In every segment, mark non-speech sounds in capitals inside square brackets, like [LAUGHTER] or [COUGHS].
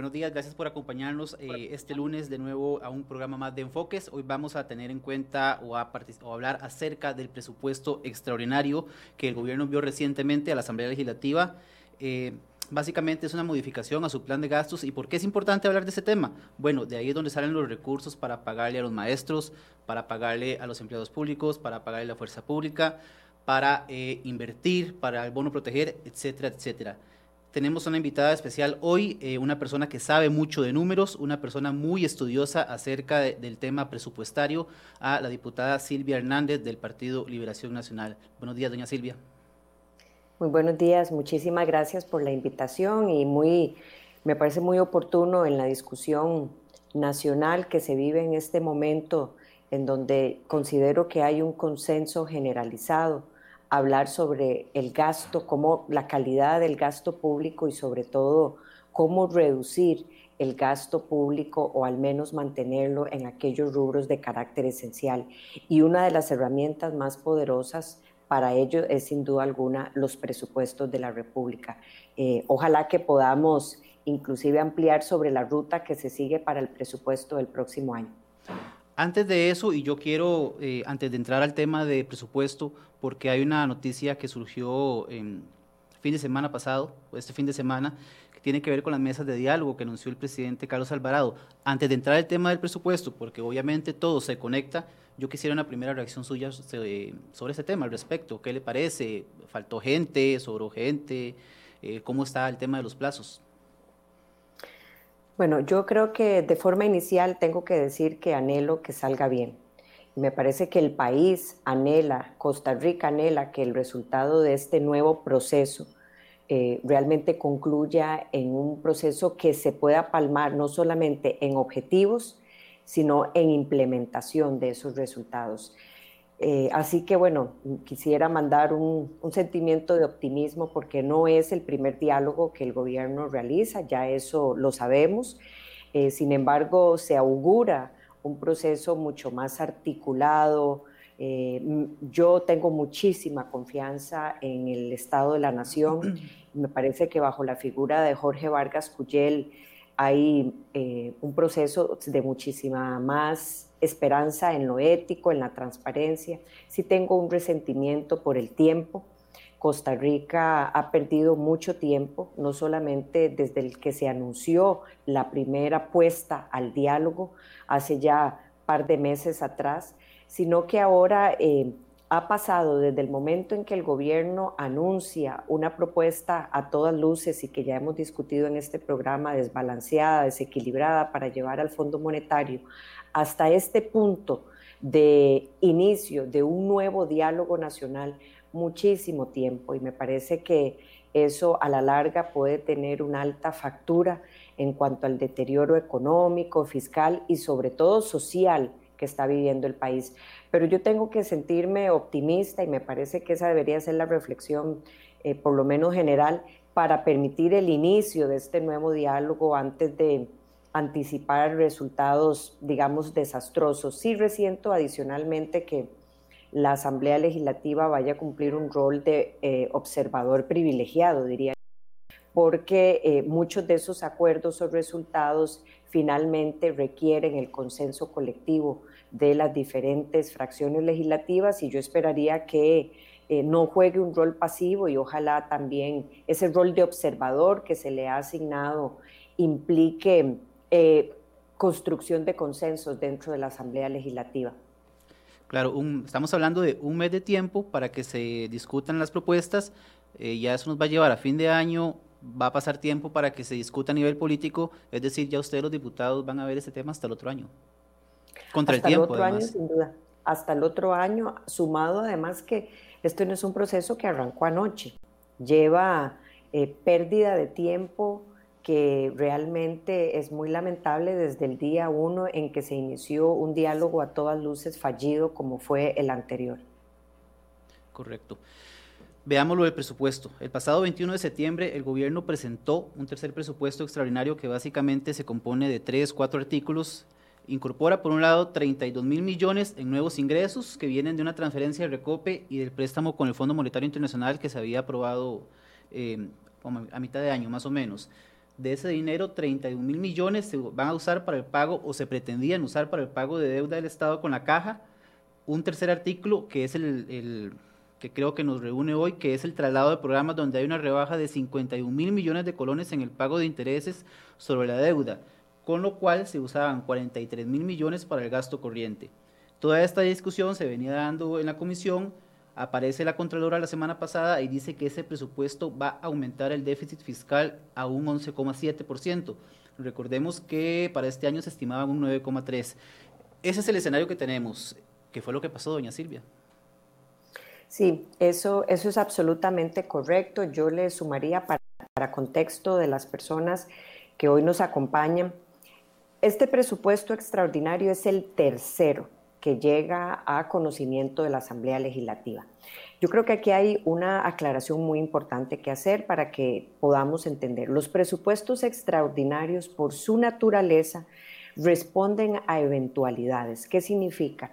Buenos días, gracias por acompañarnos eh, este lunes de nuevo a un programa más de Enfoques. Hoy vamos a tener en cuenta o a, hablar acerca del presupuesto extraordinario que el gobierno envió recientemente a la Asamblea Legislativa. Eh, básicamente es una modificación a su plan de gastos. ¿Y por qué es importante hablar de ese tema? Bueno, de ahí es donde salen los recursos para pagarle a los maestros, para pagarle a los empleados públicos, para pagarle a la fuerza pública, para eh, invertir, para el bono proteger, etcétera, etcétera. Tenemos una invitada especial hoy, eh, una persona que sabe mucho de números, una persona muy estudiosa acerca del tema presupuestario, a la diputada Silvia Hernández del Partido Liberación Nacional. Buenos días, doña Silvia. Muy buenos días, muchísimas gracias por la invitación y muy, me parece muy oportuno en la discusión nacional que se vive en este momento, en donde considero que hay un consenso generalizado hablar sobre el gasto, cómo la calidad del gasto público y sobre todo cómo reducir el gasto público o al menos mantenerlo en aquellos rubros de carácter esencial. Y una de las herramientas más poderosas para ello es sin duda alguna los presupuestos de la República. Eh, ojalá que podamos inclusive ampliar sobre la ruta que se sigue para el presupuesto del próximo año. Antes de eso, y yo quiero, eh, antes de entrar al tema de presupuesto, porque hay una noticia que surgió en fin de semana pasado, o este fin de semana, que tiene que ver con las mesas de diálogo que anunció el presidente Carlos Alvarado. Antes de entrar al tema del presupuesto, porque obviamente todo se conecta, yo quisiera una primera reacción suya sobre, ese tema al respecto. ¿Qué le parece? ¿Faltó gente? ¿Sobró gente? Eh, ¿Cómo está el tema de los plazos? Bueno, yo creo que de forma inicial tengo que decir que anhelo que salga bien. Me parece que el país anhela, Costa Rica anhela que el resultado de este nuevo proceso eh, realmente concluya en un proceso que se pueda palmar no solamente en objetivos, sino en implementación de esos resultados. Eh, así que bueno, quisiera mandar un, sentimiento de optimismo porque no es el primer diálogo que el gobierno realiza, ya eso lo sabemos. Eh, sin embargo, se augura un proceso mucho más articulado. Eh, yo tengo muchísima confianza en el Estado de la Nación. [CLEARS THROAT] Me parece que bajo la figura de Jorge Vargas Cuyel hay un proceso de muchísima más esperanza en lo ético, en la transparencia, sí tengo un resentimiento por el tiempo. Costa Rica ha perdido mucho tiempo, no solamente desde el que se anunció la primera puesta al diálogo hace ya par de meses atrás, sino que ahora eh, ha pasado desde el momento en que el gobierno anuncia una propuesta a todas luces y que ya hemos discutido en este programa desbalanceada, desequilibrada para llevar al Fondo Monetario, hasta este punto de inicio de un nuevo diálogo nacional muchísimo tiempo y me parece que eso a la larga puede tener una alta factura en cuanto al deterioro económico, fiscal y sobre todo social que está viviendo el país. Pero yo tengo que sentirme optimista y me parece que esa debería ser la reflexión, eh, por lo menos general, para permitir el inicio de este nuevo diálogo antes de anticipar resultados, digamos, desastrosos. Sí resiento adicionalmente que la Asamblea Legislativa vaya a cumplir un rol de eh, observador privilegiado, diría, porque eh, muchos de esos acuerdos o resultados finalmente requieren el consenso colectivo de las diferentes fracciones legislativas y yo esperaría que eh, no juegue un rol pasivo y ojalá también ese rol de observador que se le ha asignado implique eh, construcción de consensos dentro de la Asamblea Legislativa. Claro, estamos hablando de un mes de tiempo para que se discutan las propuestas, eh, ya eso nos va a llevar a fin de año, va a pasar tiempo para que se discuta a nivel político, es decir, ya ustedes los diputados van a ver ese tema hasta el otro año. Contra el tiempo. otro año, sin duda. Hasta el otro año, sumado además que esto no es un proceso que arrancó anoche, lleva eh, pérdida de tiempo, que realmente es muy lamentable desde el día uno en que se inició un diálogo a todas luces fallido como fue el anterior. Correcto. Veamos lo del presupuesto. El pasado 21 de septiembre el gobierno presentó un tercer presupuesto extraordinario que básicamente se compone de tres, cuatro artículos. Incorpora por un lado 32 mil millones en nuevos ingresos que vienen de una transferencia de recope y del préstamo con el Fondo Monetario Internacional que se había aprobado eh, a mitad de año más o menos. De ese dinero, 31 mil millones se van a usar para el pago o se pretendían usar para el pago de deuda del Estado con la caja. Un tercer artículo que es el, que creo que nos reúne hoy, que es el traslado de programas donde hay una rebaja de 51 mil millones de colones en el pago de intereses sobre la deuda, con lo cual se usaban 43 mil millones para el gasto corriente. Toda esta discusión se venía dando en la comisión Aparece la Contralora la semana pasada y dice que ese presupuesto va a aumentar el déficit fiscal a un 11,7%. Recordemos que para este año se estimaba un 9,3%. Ese es el escenario que tenemos. ¿Qué fue lo que pasó, doña Silvia? Sí, eso, eso es absolutamente correcto. Yo le sumaría para, para contexto de las personas que hoy nos acompañan. Este presupuesto extraordinario es el tercero que llega a conocimiento de la Asamblea Legislativa. Yo creo que aquí hay una aclaración muy importante que hacer para que podamos entender. Los presupuestos extraordinarios, por su naturaleza, responden a eventualidades. ¿Qué significa?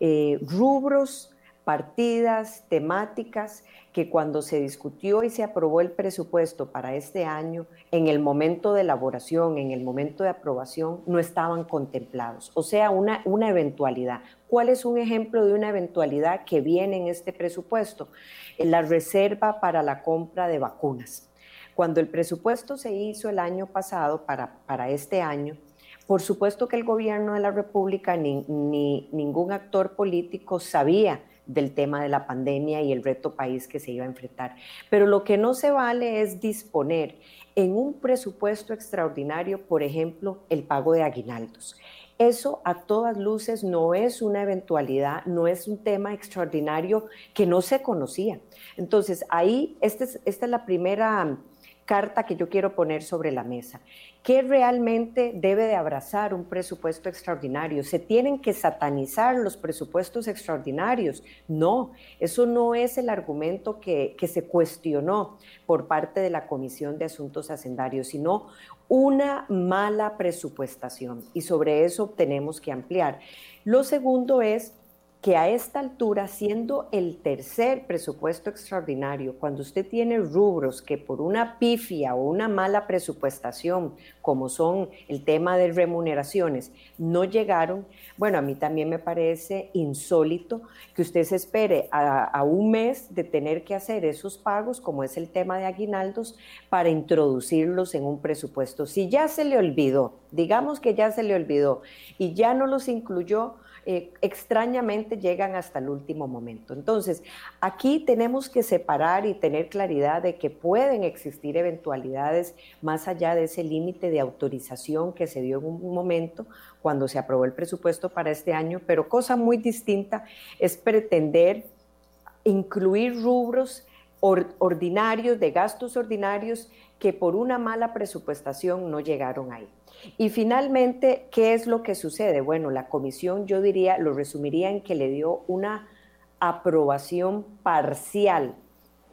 Eh, rubros, partidas, temáticas que cuando se discutió y se aprobó el presupuesto para este año, en el momento de elaboración, en el momento de aprobación, no estaban contemplados. O sea, una, una eventualidad. ¿Cuál es un ejemplo de una eventualidad que viene en este presupuesto? La reserva para la compra de vacunas. Cuando el presupuesto se hizo el año pasado para, para este año, por supuesto que el gobierno de la República ni, ni ningún actor político sabía del tema de la pandemia y el reto país que se iba a enfrentar. Pero lo que no se vale es disponer en un presupuesto extraordinario, por ejemplo, el pago de aguinaldos. Eso a todas luces no es una eventualidad, no es un tema extraordinario que no se conocía. Entonces, ahí, este esta es la primera carta que yo quiero poner sobre la mesa. ¿Qué realmente debe de abrazar un presupuesto extraordinario? ¿Se tienen que satanizar los presupuestos extraordinarios? No, eso no es el argumento que, que se cuestionó por parte de la Comisión de Asuntos Hacendarios, sino una mala presupuestación y sobre eso tenemos que ampliar. Lo segundo es que a esta altura, siendo el tercer presupuesto extraordinario, cuando usted tiene rubros que por una pifia o una mala presupuestación, como son el tema de remuneraciones, no llegaron, bueno, a mí también me parece insólito que usted se espere a, a un mes de tener que hacer esos pagos, como es el tema de aguinaldos, para introducirlos en un presupuesto. Si ya se le olvidó, digamos que ya se le olvidó y ya no los incluyó, eh, extrañamente llegan hasta el último momento. Entonces, aquí tenemos que separar y tener claridad de que pueden existir eventualidades más allá de ese límite de autorización que se dio en un momento cuando se aprobó el presupuesto para este año, pero cosa muy distinta es pretender incluir rubros ordinarios, de gastos ordinarios, que por una mala presupuestación no llegaron ahí. Y finalmente, ¿qué es lo que sucede? Bueno, la comisión yo diría, lo resumiría en que le dio una aprobación parcial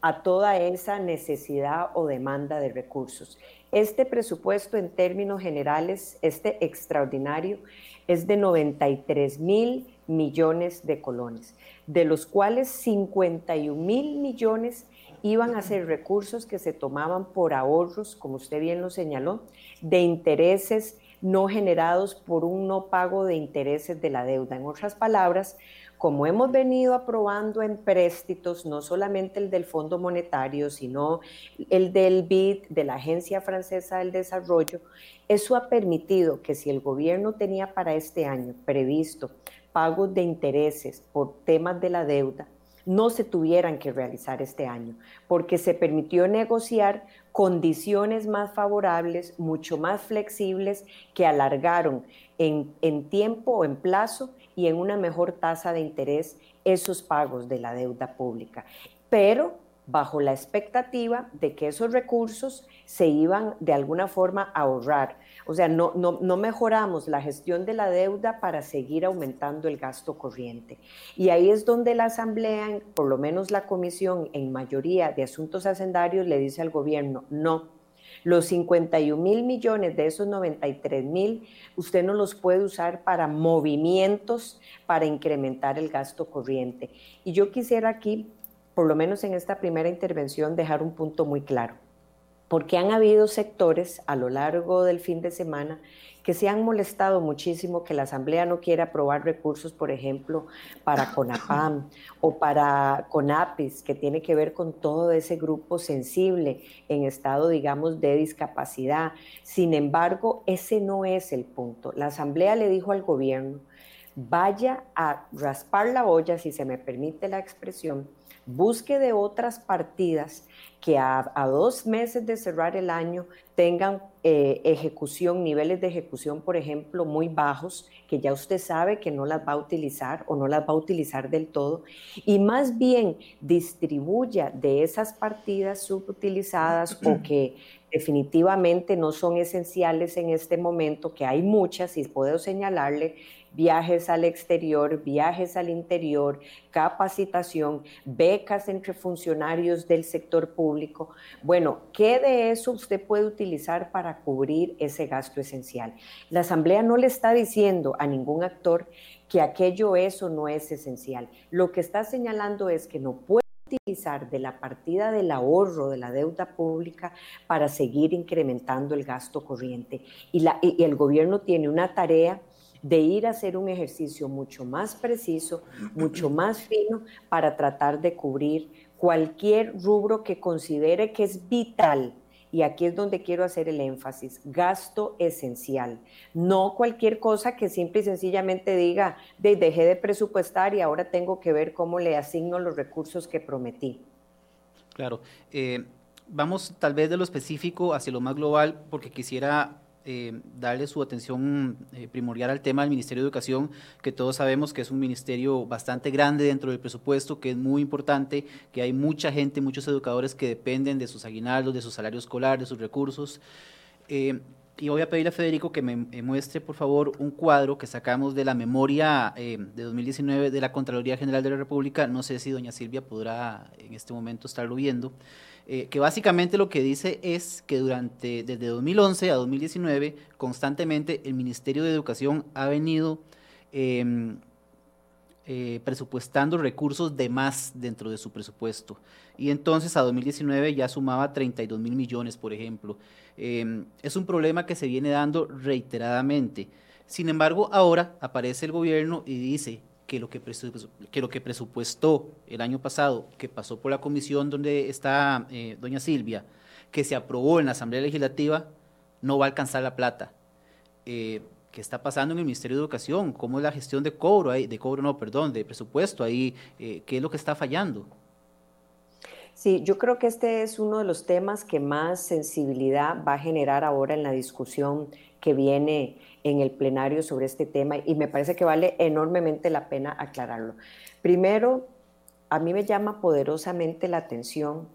a toda esa necesidad o demanda de recursos. Este presupuesto en términos generales, este extraordinario, es de 93 mil millones de colones, de los cuales 51 mil millones iban a ser recursos que se tomaban por ahorros, como usted bien lo señaló, de intereses no generados por un no pago de intereses de la deuda. En otras palabras, como hemos venido aprobando en préstitos, no solamente el del Fondo Monetario, sino el del BID, de la Agencia Francesa del Desarrollo, eso ha permitido que si el gobierno tenía para este año previsto pagos de intereses por temas de la deuda, no se tuvieran que realizar este año, porque se permitió negociar condiciones más favorables, mucho más flexibles, que alargaron en, en tiempo o en plazo y en una mejor tasa de interés esos pagos de la deuda pública. Pero bajo la expectativa de que esos recursos se iban de alguna forma a ahorrar. O sea, no, no, mejoramos la gestión de la deuda para seguir aumentando el gasto corriente. Y ahí es donde la Asamblea, por lo menos la Comisión en mayoría de asuntos hacendarios, le dice al gobierno, no, los 51 mil millones de esos 93 mil, usted no los puede usar para movimientos para incrementar el gasto corriente. Y yo quisiera aquí por lo menos en esta primera intervención, dejar un punto muy claro. porque han habido sectores a lo largo del fin de semana que se han molestado muchísimo que la Asamblea no quiera aprobar recursos, por ejemplo, para [COUGHS] CONAPAM o para CONAPIS, que tiene que ver con todo ese grupo sensible en estado, digamos, de discapacidad. Sin embargo, ese no es el punto. La Asamblea le dijo al gobierno, vaya a raspar la olla, si se me permite la expresión, busque de otras partidas que a, dos meses de cerrar el año tengan eh, ejecución, niveles de ejecución, por ejemplo, muy bajos, que ya usted sabe que no las va a utilizar o no las va a utilizar del todo, y más bien distribuya de esas partidas subutilizadas o que definitivamente no son esenciales en este momento, que hay muchas y puedo señalarle viajes al exterior, viajes al interior, capacitación, becas entre funcionarios del sector público. Bueno, ¿qué de eso usted puede utilizar para cubrir ese gasto esencial? La Asamblea no le está diciendo a ningún actor que aquello eso no es esencial. Lo que está señalando es que no puede utilizar de la partida del ahorro de la deuda pública para seguir incrementando el gasto corriente. Y, y el gobierno tiene una tarea de ir a hacer un ejercicio mucho más preciso, mucho [CLEARS THROAT] más fino para tratar de cubrir cualquier rubro que considere que es vital. Y aquí es donde quiero hacer el énfasis, gasto esencial, no cualquier cosa que simple y sencillamente diga, de, dejé de presupuestar y ahora tengo que ver cómo le asigno los recursos que prometí. Claro, eh, vamos tal vez de lo específico hacia lo más global, porque quisiera eh, darle su atención eh, primordial al tema del Ministerio de Educación, que todos sabemos que es un ministerio bastante grande dentro del presupuesto, que es muy importante, que hay mucha gente, muchos educadores que dependen de sus aguinaldos, de su salario escolar, de sus recursos. Eh, y voy a pedirle a Federico que me muestre, por favor, un cuadro que sacamos de la memoria de 2019 de la Contraloría General de la República. No sé si doña Silvia podrá en este momento estarlo viendo. Eh, que básicamente lo que dice es que durante, desde 2011 a 2019, constantemente el Ministerio de Educación ha venido em, eh, presupuestando recursos de más dentro de su presupuesto. Y entonces a 2019 ya sumaba 32 mil millones, por ejemplo. Em, es un problema que se viene dando reiteradamente. Sin embargo, ahora aparece el gobierno y dice, que lo que, que lo que presupuestó el año pasado, que pasó por la comisión donde está eh, doña Silvia, que se aprobó en la Asamblea Legislativa, no va a alcanzar la plata. Eh, ¿Qué está pasando en el Ministerio de Educación? ¿Cómo es la gestión de cobro, ahí, de cobro, no, perdón, de presupuesto ahí? Eh, ¿Qué es lo que está fallando? Sí, yo creo que este es uno de los temas que más sensibilidad va a generar ahora en la discusión que viene en el plenario sobre este tema y me parece que vale enormemente la pena aclararlo. Primero, a mí me llama poderosamente la atención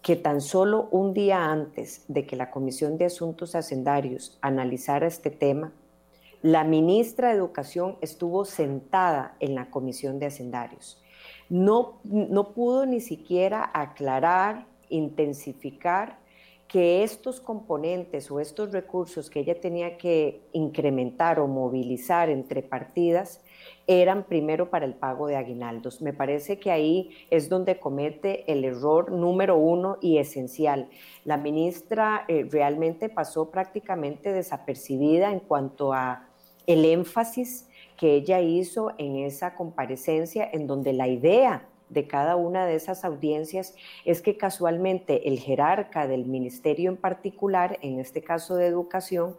que tan solo un día antes de que la Comisión de Asuntos Hacendarios analizara este tema, la ministra de Educación estuvo sentada en la Comisión de Hacendarios. No, no pudo ni siquiera aclarar, intensificar que estos componentes o estos recursos que ella tenía que incrementar o movilizar entre partidas eran primero para el pago de aguinaldos. Me parece que ahí es donde comete el error número uno y esencial. La ministra eh, realmente pasó prácticamente desapercibida en cuanto a el énfasis que ella hizo en esa comparecencia en donde la idea de cada una de esas audiencias es que casualmente el jerarca del ministerio en particular, en este caso de educación,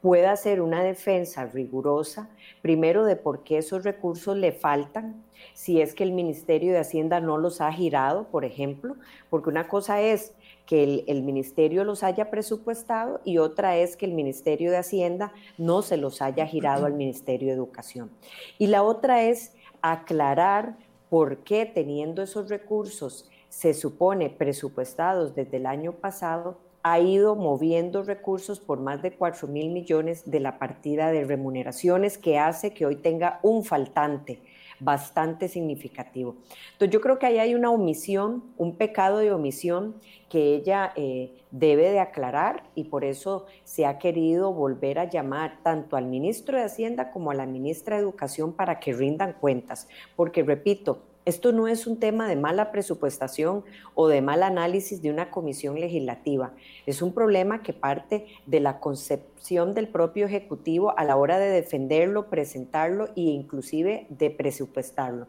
pueda hacer una defensa rigurosa, primero de por qué esos recursos le faltan, si es que el Ministerio de Hacienda no los ha girado, por ejemplo, porque una cosa es que el, el, ministerio los haya presupuestado y otra es que el Ministerio de Hacienda no se los haya girado al Ministerio de Educación. Y la otra es aclarar por qué teniendo esos recursos se supone presupuestados desde el año pasado, ha ido moviendo recursos por más de 4 mil millones de la partida de remuneraciones que hace que hoy tenga un faltante bastante significativo. Entonces yo creo que ahí hay una omisión, un pecado de omisión que ella eh, debe de aclarar y por eso se ha querido volver a llamar tanto al ministro de Hacienda como a la ministra de Educación para que rindan cuentas, porque repito, Esto no es un tema de mala presupuestación o de mal análisis de una comisión legislativa. Es un problema que parte de la concepción del propio Ejecutivo a la hora de defenderlo, presentarlo e inclusive de presupuestarlo.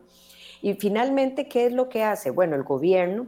Y finalmente, ¿qué es lo que hace? Bueno, el gobierno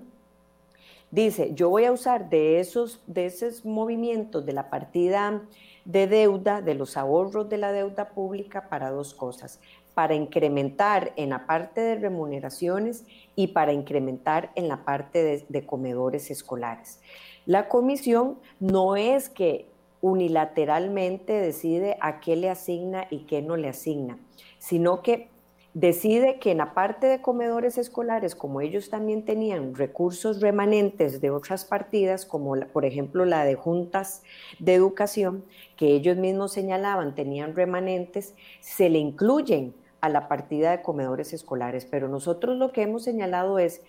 dice, yo voy a usar de esos, de esos movimientos de la partida de deuda, de los ahorros de la deuda pública para dos cosas para incrementar en la parte de remuneraciones y para incrementar en la parte de, comedores escolares. La comisión no es que unilateralmente decide a qué le asigna y qué no le asigna, sino que decide que en la parte de comedores escolares, como ellos también tenían recursos remanentes de otras partidas, como por ejemplo la de juntas de educación, que ellos mismos señalaban tenían remanentes, se le incluyen a la partida de comedores escolares, pero nosotros lo que hemos señalado es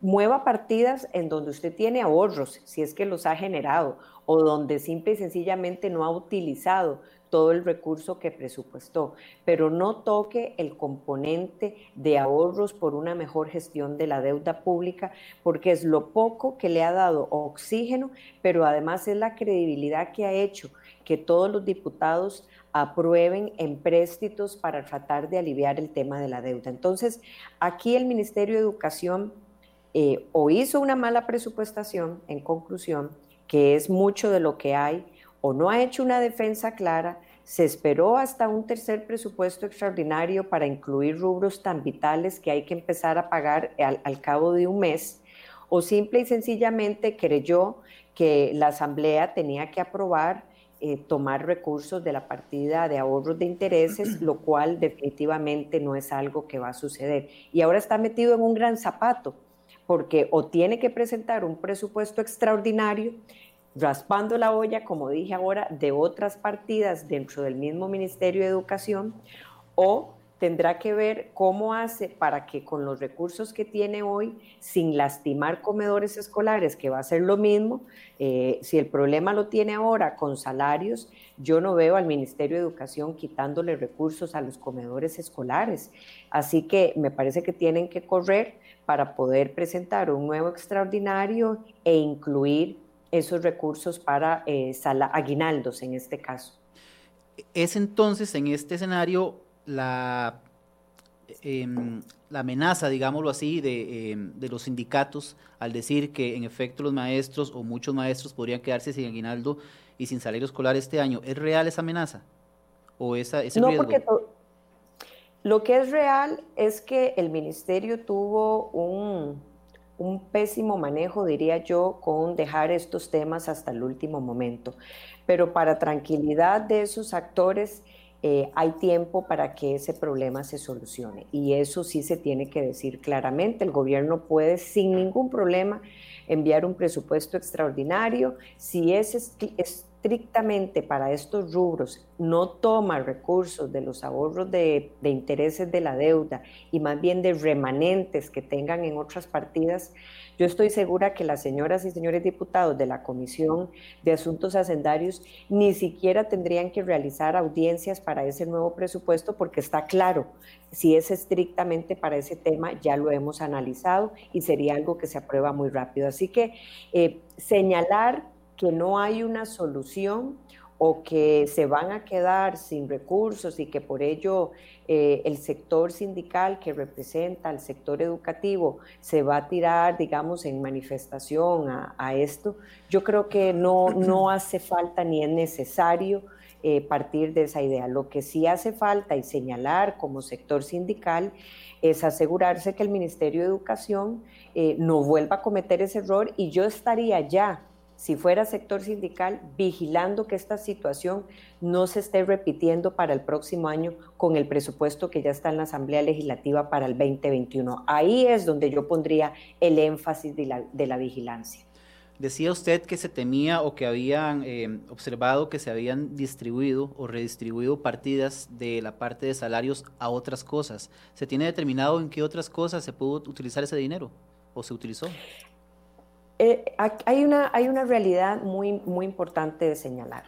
mueva partidas en donde usted tiene ahorros, si es que los ha generado, o donde simple y sencillamente no ha utilizado todo el recurso que presupuestó, pero no toque el componente de ahorros por una mejor gestión de la deuda pública, porque es lo poco que le ha dado oxígeno, pero además es la credibilidad que ha hecho que todos los diputados aprueben empréstitos para tratar de aliviar el tema de la deuda. Entonces, aquí el Ministerio de Educación eh, o hizo una mala presupuestación, en conclusión, que es mucho de lo que hay, o no ha hecho una defensa clara, se esperó hasta un tercer presupuesto extraordinario para incluir rubros tan vitales que hay que empezar a pagar al, al cabo de un mes, o simple y sencillamente creyó que la Asamblea tenía que aprobar eh, tomar recursos de la partida de ahorros de intereses, [CLEARS THROAT] lo cual definitivamente no es algo que va a suceder. Y ahora está metido en un gran zapato, porque o tiene que presentar un presupuesto extraordinario, raspando la olla, como dije ahora, de otras partidas dentro del mismo Ministerio de Educación, o tendrá que ver cómo hace para que con los recursos que tiene hoy, sin lastimar comedores escolares, que va a ser lo mismo, eh, si el problema lo tiene ahora con salarios, yo no veo al Ministerio de Educación quitándole recursos a los comedores escolares. Así que me parece que tienen que correr para poder presentar un nuevo extraordinario e incluir esos recursos para eh, aguinaldos en este caso. Es entonces en este escenario la, em, la amenaza, digámoslo así, em, de, los sindicatos al decir que en efecto los maestros o muchos maestros podrían quedarse sin aguinaldo y sin salario escolar este año. ¿Es real esa amenaza? ¿O esa, ese no, Porque lo que es real es que el ministerio tuvo un, un pésimo manejo, diría yo, con dejar estos temas hasta el último momento. Pero para tranquilidad de esos actores, eh, hay tiempo para que ese problema se solucione. Y eso sí se tiene que decir claramente. El gobierno puede sin ningún problema enviar un presupuesto extraordinario. Si es estrictamente para estos rubros no toma recursos de los ahorros de, intereses de la deuda y más bien de remanentes que tengan en otras partidas, yo estoy segura que las señoras y señores diputados de la Comisión de Asuntos Hacendarios ni siquiera tendrían que realizar audiencias para ese nuevo presupuesto porque está claro, si es estrictamente para ese tema, ya lo hemos analizado y sería algo que se aprueba muy rápido. Así que eh, señalar que no hay una solución o que se van a quedar sin recursos y que por ello eh, el sector sindical que representa al sector educativo se va a tirar, digamos, en manifestación a, esto, yo creo que no, no [CLEARS THROAT] hace falta ni es necesario eh, partir de esa idea. Lo que sí hace falta y señalar como sector sindical es asegurarse que el Ministerio de Educación eh, no vuelva a cometer ese error y yo estaría ya si fuera sector sindical, vigilando que esta situación no se esté repitiendo para el próximo año con el presupuesto que ya está en la Asamblea Legislativa para el 2021. Ahí es donde yo pondría el énfasis de la, vigilancia. Decía usted que se temía o que habían eh, observado que se habían distribuido o redistribuido partidas de la parte de salarios a otras cosas. ¿Se tiene determinado en qué otras cosas se pudo utilizar ese dinero o se utilizó? Eh, hay, una, realidad muy importante de señalar.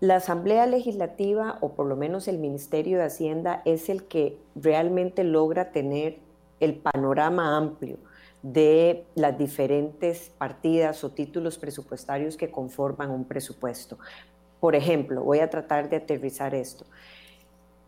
La Asamblea Legislativa, o por lo menos el Ministerio de Hacienda, es el que realmente logra tener el panorama amplio de las diferentes partidas o títulos presupuestarios que conforman un presupuesto. Por ejemplo, voy a tratar de aterrizar esto.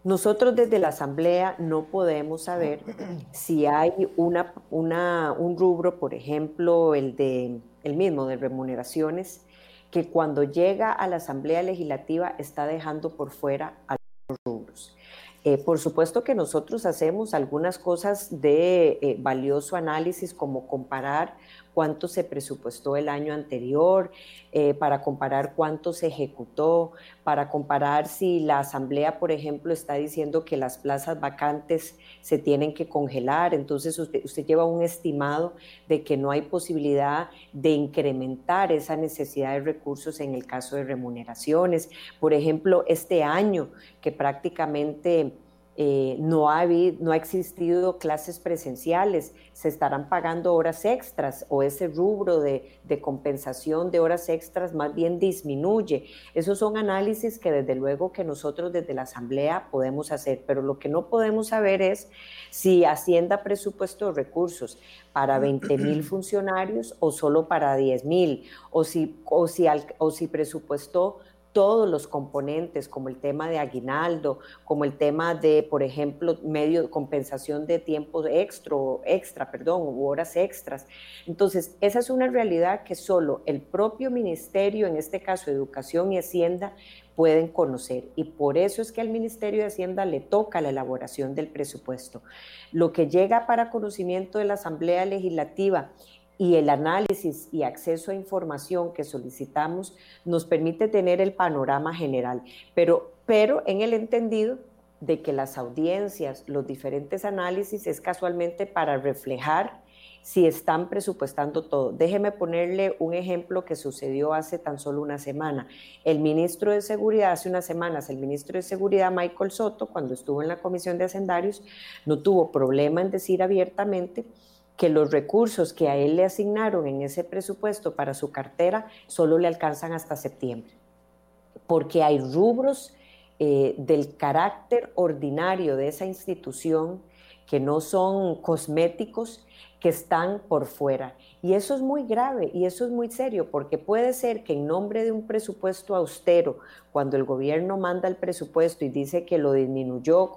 Nosotros desde la Asamblea no podemos saber [CLEARS THROAT] si hay una, un rubro, por ejemplo, el, de, el mismo de remuneraciones, que cuando llega a la Asamblea Legislativa está dejando por fuera a los rubros. Eh, por supuesto que nosotros hacemos algunas cosas de eh, valioso análisis, como comparar cuánto se presupuestó el año anterior, eh, para comparar cuánto se ejecutó, para comparar si la Asamblea, por ejemplo, está diciendo que las plazas vacantes se tienen que congelar, entonces usted, usted lleva un estimado de que no hay posibilidad de incrementar esa necesidad de recursos en el caso de remuneraciones. Por ejemplo, este año que prácticamente eh, no, ha habido, no ha existido clases presenciales, se estarán pagando horas extras o ese rubro de, de, compensación de horas extras más bien disminuye. Esos son análisis que desde luego que nosotros desde la Asamblea podemos hacer, pero lo que no podemos saber es si Hacienda presupuestó recursos para 20 mil funcionarios o solo para 10 mil, o si, o, si, o si presupuestó todos los componentes, como el tema de aguinaldo, como el tema de, por ejemplo, medio compensación de tiempo extra, extra, perdón, u horas extras. Entonces, esa es una realidad que solo el propio ministerio, en este caso Educación y Hacienda, pueden conocer. Y por eso es que al Ministerio de Hacienda le toca la elaboración del presupuesto. Lo que llega para conocimiento de la Asamblea Legislativa y el análisis y acceso a información que solicitamos nos permite tener el panorama general, pero, pero en el entendido de que las audiencias, los diferentes análisis es casualmente para reflejar si están presupuestando todo. Déjeme ponerle un ejemplo que sucedió hace tan solo una semana. El ministro de Seguridad, hace unas semanas, el ministro de Seguridad, Michael Soto, cuando estuvo en la Comisión de Hacendarios, no tuvo problema en decir abiertamente que los recursos que a él le asignaron en ese presupuesto para su cartera solo le alcanzan hasta septiembre, porque hay rubros eh, del carácter ordinario de esa institución que no son cosméticos, que están por fuera. Y eso es muy grave y eso es muy serio, porque puede ser que en nombre de un presupuesto austero, cuando el gobierno manda el presupuesto y dice que lo disminuyó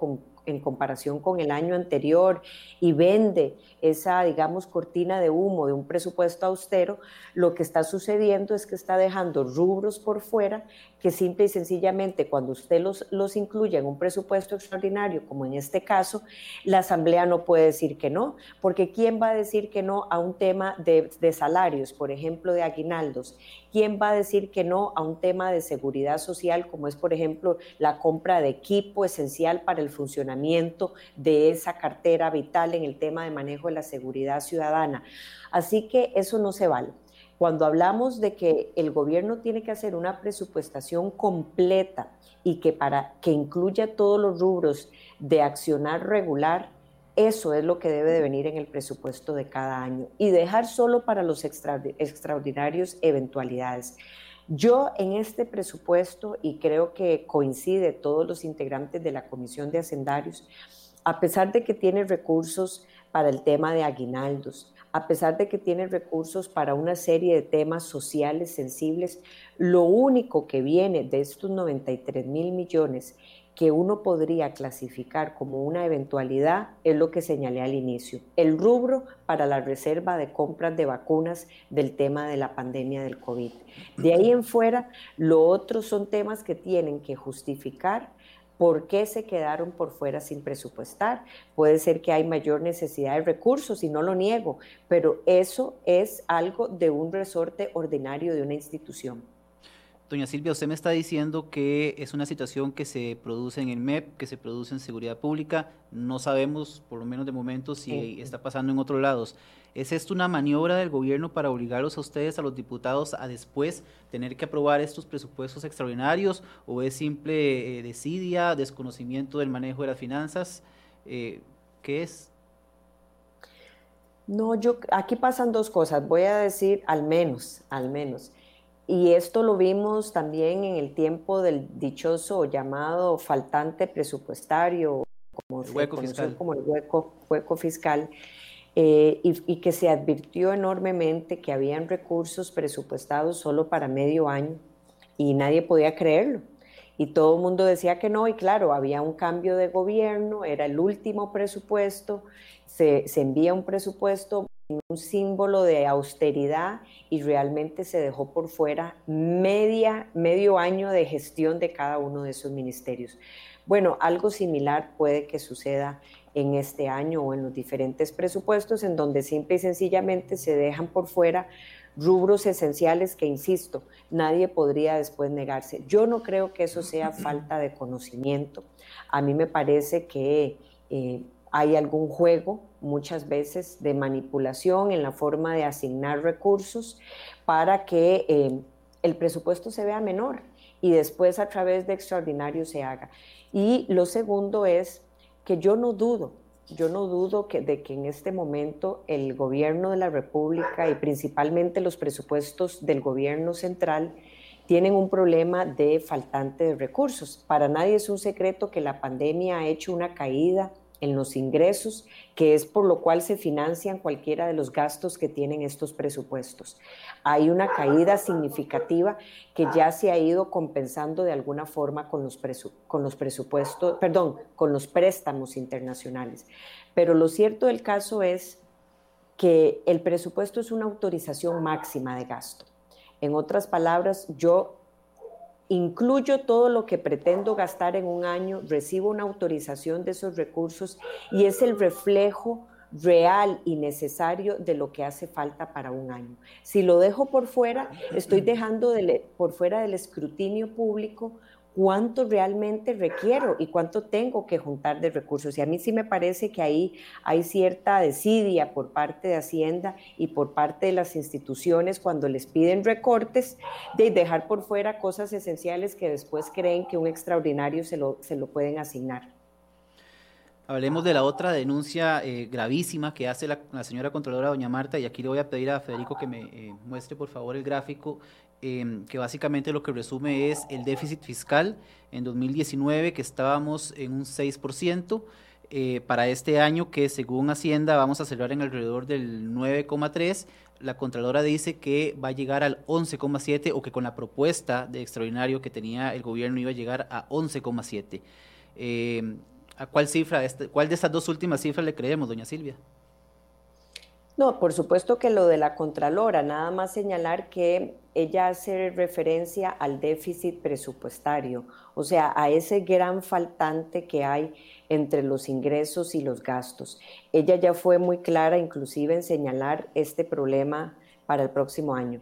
en comparación con el año anterior y vende esa, digamos, cortina de humo de un presupuesto austero, lo que está sucediendo es que está dejando rubros por fuera que simple y sencillamente cuando usted los, los incluye en un presupuesto extraordinario, como en este caso, la Asamblea no puede decir que no, porque ¿quién va a decir que no a un tema de, de salarios, por ejemplo, de aguinaldos? ¿Quién va a decir que no a un tema de seguridad social, como es, por ejemplo, la compra de equipo esencial para el funcionamiento de esa cartera vital en el tema de manejo de la seguridad ciudadana? Así que eso no se vale. Cuando hablamos de que el gobierno tiene que hacer una presupuestación completa y que para que incluya todos los rubros de accionar regular, eso es lo que debe de venir en el presupuesto de cada año y dejar solo para los extraordinarios eventualidades. Yo en este presupuesto, y creo que coincide todos los integrantes de la Comisión de Hacendarios, a pesar de que tiene recursos para el tema de aguinaldos, a pesar de que tiene recursos para una serie de temas sociales sensibles, lo único que viene de estos 93 mil millones que uno podría clasificar como una eventualidad es lo que señalé al inicio, el rubro para la reserva de compras de vacunas del tema de la pandemia del COVID. De ahí en fuera, lo otro son temas que tienen que justificar ¿Por qué se quedaron por fuera sin presupuestar? Puede ser que hay mayor necesidad de recursos y no lo niego, pero eso es algo de un resorte ordinario de una institución. Doña Silvia, usted me está diciendo que es una situación que se produce en el MEP, que se produce en seguridad pública. No sabemos, por lo menos de momento, si está pasando en otros lados. ¿Es esto una maniobra del gobierno para obligarlos a ustedes, a los diputados, a después tener que aprobar estos presupuestos extraordinarios? ¿O es simple eh, desidia, desconocimiento del manejo de las finanzas? Eh, ¿Qué es? No, yo aquí pasan dos cosas. Voy a decir al menos, al menos. Y esto lo vimos también en el tiempo del dichoso llamado faltante presupuestario, como se el hueco, hueco fiscal, eh, y, que se advirtió enormemente que habían recursos presupuestados solo para medio año y nadie podía creerlo. Y todo el mundo decía que no, y claro, había un cambio de gobierno, era el último presupuesto, se, se envía un presupuesto, un símbolo de austeridad y realmente se dejó por fuera media, medio año de gestión de cada uno de esos ministerios. Bueno, algo similar puede que suceda en este año o en los diferentes presupuestos, en donde simple y sencillamente se dejan por fuera rubros esenciales que, insisto, nadie podría después negarse. Yo no creo que eso sea falta de conocimiento. A mí me parece que eh, hay algún juego muchas veces de manipulación en la forma de asignar recursos para que eh, el presupuesto se vea menor y después a través de extraordinario se haga. Y lo segundo es que yo no dudo, yo no dudo que, de que en este momento el gobierno de la República y principalmente los presupuestos del gobierno central tienen un problema de faltante de recursos. Para nadie es un secreto que la pandemia ha hecho una caída en los ingresos, que es por lo cual se financian cualquiera de los gastos que tienen estos presupuestos. Hay una caída significativa que ya se ha ido compensando de alguna forma con los, con los presupuestos, perdón, con los préstamos internacionales. Pero lo cierto del caso es que el presupuesto es una autorización máxima de gasto. En otras palabras, yo incluyo todo lo que pretendo gastar en un año, recibo una autorización de esos recursos y es el reflejo real y necesario de lo que hace falta para un año. Si lo dejo por fuera, estoy dejando por fuera del escrutinio público cuánto realmente requiero y cuánto tengo que juntar de recursos. Y a mí sí me parece que ahí hay cierta desidia por parte de Hacienda y por parte de las instituciones cuando les piden recortes de dejar por fuera cosas esenciales que después creen que un extraordinario se lo, se lo pueden asignar. Hablemos de la otra denuncia eh, gravísima que hace la, señora controladora doña Marta y aquí le voy a pedir a Federico que me eh, muestre por favor el gráfico Em, que básicamente lo que resume es el déficit fiscal en 2019, que estábamos en un 6%, eh, para este año que según Hacienda vamos a cerrar en alrededor del 9,3%, la Contralora dice que va a llegar al 11,7% o que con la propuesta de extraordinario que tenía el gobierno iba a llegar a 11,7%. Em, ¿A cuál cifra, este, cuál de estas dos últimas cifras le creemos, doña Silvia? No, por supuesto que lo de la Contralora, nada más señalar que ella hace referencia al déficit presupuestario, o sea, a ese gran faltante que hay entre los ingresos y los gastos. Ella ya fue muy clara inclusive en señalar este problema para el próximo año.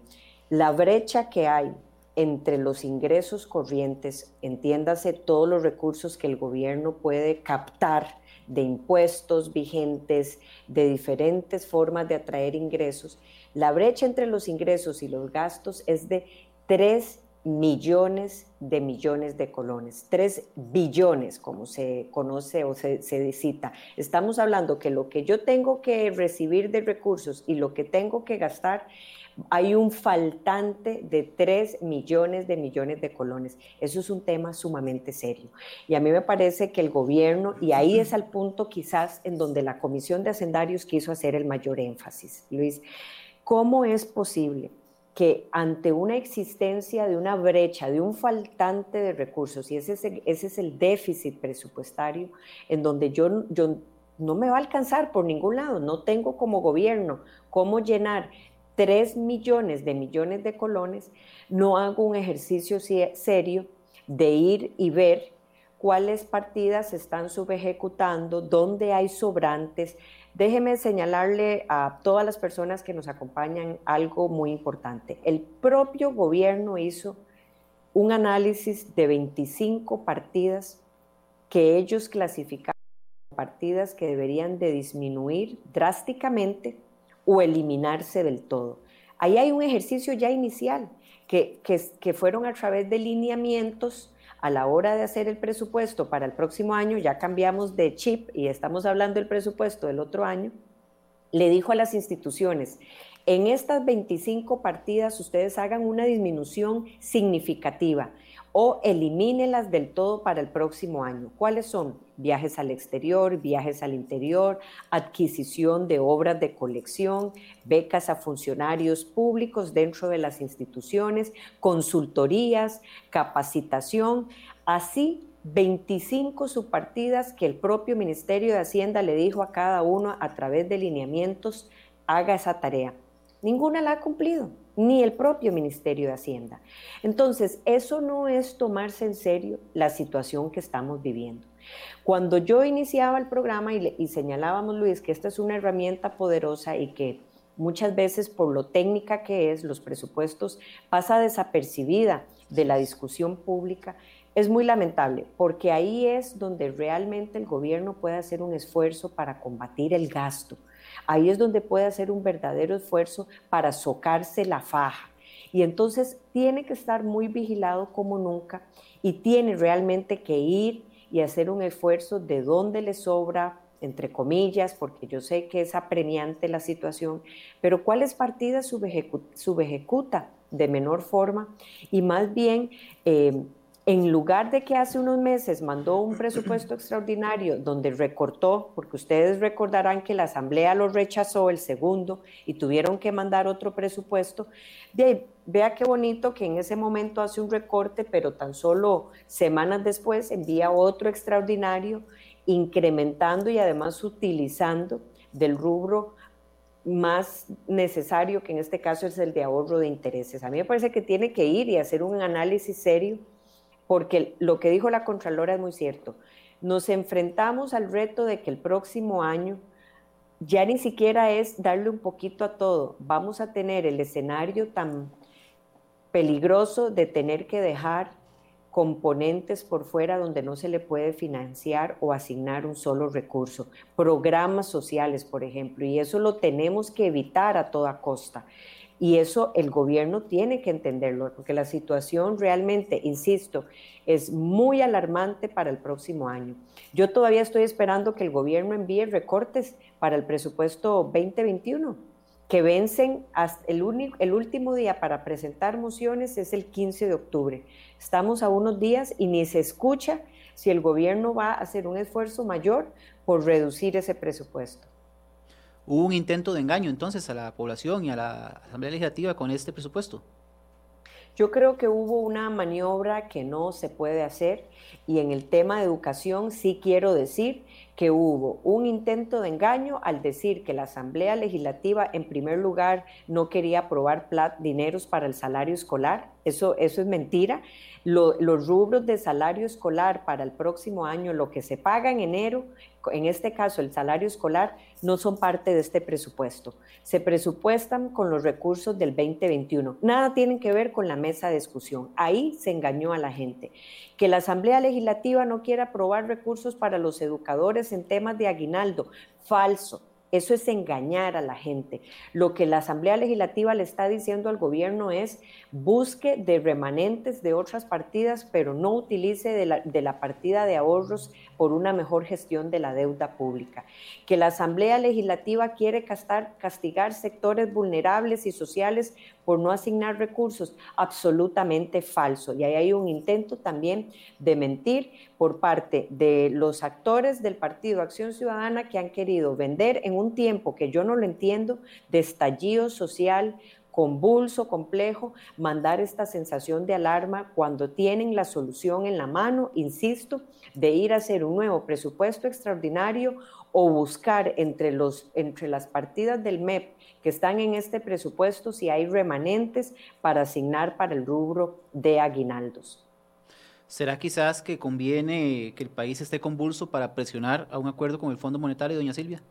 La brecha que hay entre los ingresos corrientes, entiéndase todos los recursos que el gobierno puede captar, de impuestos vigentes, de diferentes formas de atraer ingresos, la brecha entre los ingresos y los gastos es de 3 millones de millones de colones, 3 billones, como se conoce o se, cita. Estamos hablando que lo que yo tengo que recibir de recursos y lo que tengo que gastar hay un faltante de 3 millones de millones de colones. Eso es un tema sumamente serio. Y a mí me parece que el gobierno, y ahí es al punto quizás en donde la Comisión de Hacendarios quiso hacer el mayor énfasis, Luis, ¿cómo es posible? que ante una existencia de una brecha, de un faltante de recursos, y ese es el, ese es el déficit presupuestario, en donde yo, yo no me va a alcanzar por ningún lado, no tengo como gobierno cómo llenar 3 millones de millones de colones, no hago un ejercicio serio de ir y ver cuáles partidas están subejecutando, dónde hay sobrantes. Déjeme señalarle a todas las personas que nos acompañan algo muy importante. El propio gobierno hizo un análisis de 25 partidas que ellos clasificaron partidas que deberían de disminuir drásticamente o eliminarse del todo. Ahí hay un ejercicio ya inicial que, que, fueron a través de lineamientos a la hora de hacer el presupuesto para el próximo año, ya cambiamos de chip y estamos hablando del presupuesto del otro año, le dijo a las instituciones, en estas 25 partidas ustedes hagan una disminución significativa o elimínelas del todo para el próximo año. ¿Cuáles son? Viajes al exterior, viajes al interior, adquisición de obras de colección, becas a funcionarios públicos dentro de las instituciones, consultorías, capacitación, así 25 subpartidas que el propio Ministerio de Hacienda le dijo a cada uno a través de lineamientos, haga esa tarea. Ninguna la ha cumplido, ni el propio Ministerio de Hacienda. Entonces, eso no es tomarse en serio la situación que estamos viviendo. Cuando yo iniciaba el programa y, señalábamos, Luis, que esta es una herramienta poderosa y que muchas veces por lo técnica que es, los presupuestos pasa desapercibida de la discusión pública, es muy lamentable, porque ahí es donde realmente el gobierno puede hacer un esfuerzo para combatir el gasto. Ahí es donde puede hacer un verdadero esfuerzo para socarse la faja. Y entonces tiene que estar muy vigilado como nunca y tiene realmente que ir y hacer un esfuerzo de dónde le sobra, entre comillas, porque yo sé que es apremiante la situación, pero cuáles partidas subejecuta de menor forma y más bien eh, en lugar de que hace unos meses mandó un presupuesto extraordinario donde recortó, porque ustedes recordarán que la Asamblea lo rechazó el segundo y tuvieron que mandar otro presupuesto, vea qué bonito que en ese momento hace un recorte, pero tan solo semanas después envía otro extraordinario, incrementando y además utilizando del rubro más necesario, que en este caso es el de ahorro de intereses. A mí me parece que tiene que ir y hacer un análisis serio porque lo que dijo la Contralora es muy cierto. Nos enfrentamos al reto de que el próximo año ya ni siquiera es darle un poquito a todo. Vamos a tener el escenario tan peligroso de tener que dejar componentes por fuera donde no se le puede financiar o asignar un solo recurso. Programas sociales, por ejemplo, y eso lo tenemos que evitar a toda costa. Y eso el gobierno tiene que entenderlo, porque la situación realmente, insisto, es muy alarmante para el próximo año. Yo todavía estoy esperando que el gobierno envíe recortes para el presupuesto 2021, que vencen hasta el, único, el último día para presentar mociones es el 15 de octubre. Estamos a unos días y ni se escucha si el gobierno va a hacer un esfuerzo mayor por reducir ese presupuesto. ¿Hubo un intento de engaño entonces a la población y a la Asamblea Legislativa con este presupuesto? Yo creo que hubo una maniobra que no se puede hacer y en el tema de educación sí quiero decir que hubo un intento de engaño al decir que la Asamblea Legislativa en primer lugar no quería aprobar dineros para el salario escolar. Eso, eso es mentira. los rubros de salario escolar para el próximo año, lo que se paga en enero, en este caso el salario escolar, no son parte de este presupuesto. Se presupuestan con los recursos del 2021. Nada tienen que ver con la mesa de discusión. Ahí se engañó a la gente. Que la Asamblea Legislativa no quiera aprobar recursos para los educadores en temas de aguinaldo. Falso. Eso es engañar a la gente. Lo que la Asamblea Legislativa le está diciendo al gobierno es busque de remanentes de otras partidas, pero no utilice de la, de la, partida de ahorros por una mejor gestión de la deuda pública. Que la Asamblea Legislativa quiere castigar sectores vulnerables y sociales por no asignar recursos, absolutamente falso. Y ahí hay un intento también de mentir por parte de los actores del Partido Acción Ciudadana que han querido vender en un tiempo que yo no lo entiendo, de estallido social, convulso, complejo, mandar esta sensación de alarma cuando tienen la solución en la mano, insisto, de ir a hacer un nuevo presupuesto extraordinario o buscar entre, los, entre las partidas del MEP que están en este presupuesto si hay remanentes para asignar para el rubro de aguinaldos. ¿Será quizás que conviene que el país esté convulso para presionar a un acuerdo con el Fondo Monetario, doña Silvia?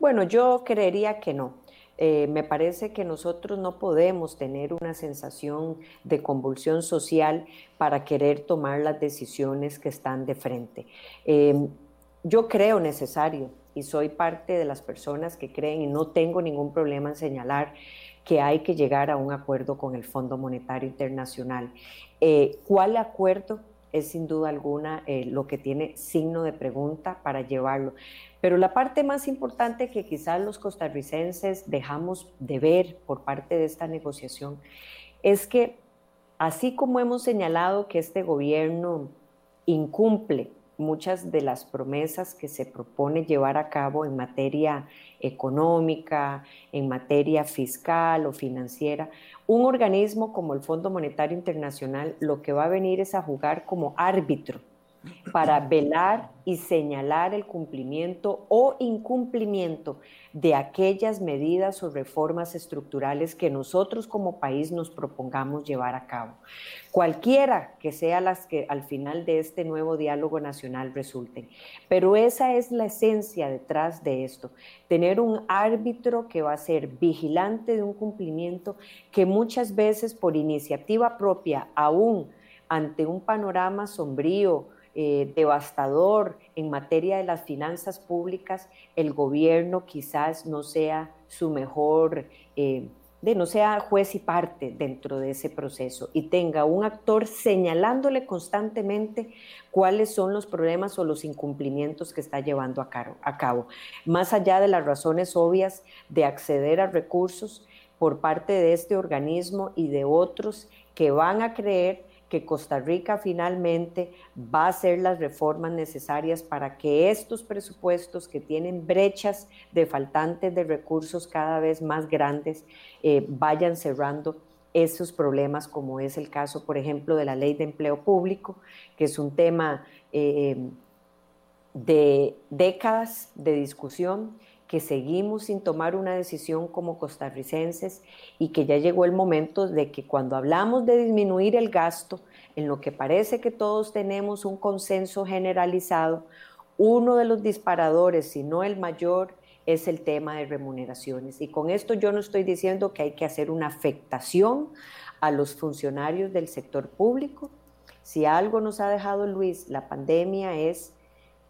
Bueno, yo creería que no. Eh, me parece que nosotros no podemos tener una sensación de convulsión social para querer tomar las decisiones que están de frente. Eh, yo creo necesario y soy parte de las personas que creen y no tengo ningún problema en señalar que hay que llegar a un acuerdo con el Fondo Monetario Internacional. Eh, ¿Cuál acuerdo? Es sin duda alguna lo que tiene signo de pregunta para llevarlo. Pero la parte más importante que quizás los costarricenses dejamos de ver por parte de esta negociación es que Así como hemos señalado que este gobierno incumple muchas de las promesas que se propone llevar a cabo en materia económica, en materia fiscal o financiera, un organismo como el Fondo Monetario Internacional lo que va a venir es a jugar como árbitro para velar y señalar el cumplimiento o incumplimiento de aquellas medidas o reformas estructurales que nosotros como país nos propongamos llevar a cabo. Cualquiera que sea las que al final de este nuevo diálogo nacional resulten. Pero esa es la esencia detrás de esto, tener un árbitro que va a ser vigilante de un cumplimiento que muchas veces por iniciativa propia, aún ante un panorama sombrío, eh, devastador en materia de las finanzas públicas, el gobierno quizás no sea su mejor, eh, de no sea juez y parte dentro de ese proceso y tenga un actor señalándole constantemente cuáles son los problemas o los incumplimientos que está llevando a cabo, más allá de las razones obvias de acceder a recursos por parte de este organismo y de otros que van a creer que Costa Rica finalmente va a hacer las reformas necesarias para que estos presupuestos que tienen brechas de faltantes de recursos cada vez más grandes eh, vayan cerrando esos problemas, como es el caso, por ejemplo, de la ley de empleo público, que es un tema eh, de décadas de discusión que seguimos sin tomar una decisión como costarricenses y que ya llegó el momento de que cuando hablamos de disminuir el gasto, en lo que parece que todos tenemos un consenso generalizado, uno de los disparadores, si no el mayor, es el tema de remuneraciones. Y con esto yo no estoy diciendo que hay que hacer una afectación a los funcionarios del sector público. Si algo nos ha dejado Luis la pandemia es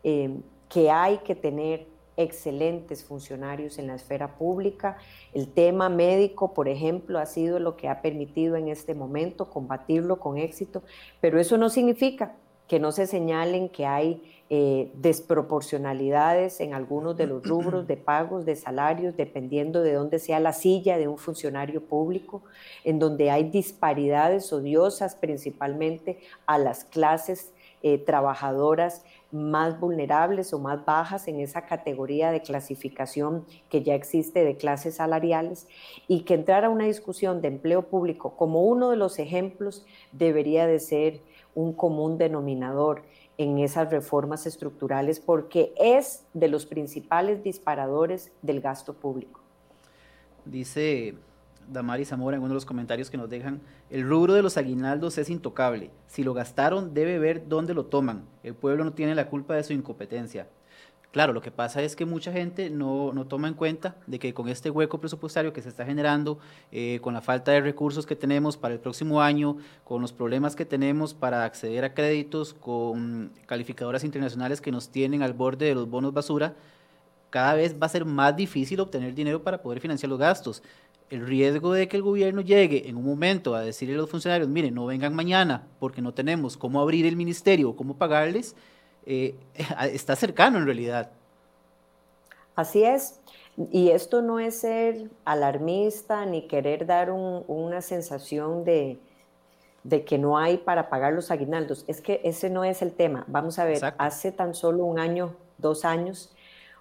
eh, que hay que tener excelentes funcionarios en la esfera pública. El tema médico, por ejemplo, ha sido lo que ha permitido en este momento combatirlo con éxito, pero eso no significa que no se señalen que hay eh, desproporcionalidades en algunos de los rubros de pagos, de salarios, dependiendo de dónde sea la silla de un funcionario público, en donde hay disparidades odiosas principalmente a las clases eh, trabajadoras más vulnerables o más bajas en esa categoría de clasificación que ya existe de clases salariales y que entrar a una discusión de empleo público como uno de los ejemplos debería de ser un común denominador en esas reformas estructurales porque es de los principales disparadores del gasto público. Dice Damari Zamora en uno de los comentarios que nos dejan, el rubro de los aguinaldos es intocable. Si lo gastaron, debe ver dónde lo toman. El pueblo no tiene la culpa de su incompetencia. Claro, lo que pasa es que mucha gente no, toma en cuenta de que con este hueco presupuestario que se está generando, eh, con la falta de recursos que tenemos para el próximo año, con los problemas que tenemos para acceder a créditos, con calificadoras internacionales que nos tienen al borde de los bonos basura, cada vez va a ser más difícil obtener dinero para poder financiar los gastos el riesgo de que el gobierno llegue en un momento a decirle a los funcionarios, miren, no vengan mañana porque no tenemos cómo abrir el ministerio o cómo pagarles, eh, [LAUGHS] está cercano en realidad. Así es. Y esto no es ser alarmista ni querer dar una sensación de, que no hay para pagar los aguinaldos. Es que ese no es el tema. Vamos a ver, hace tan solo un año, dos años,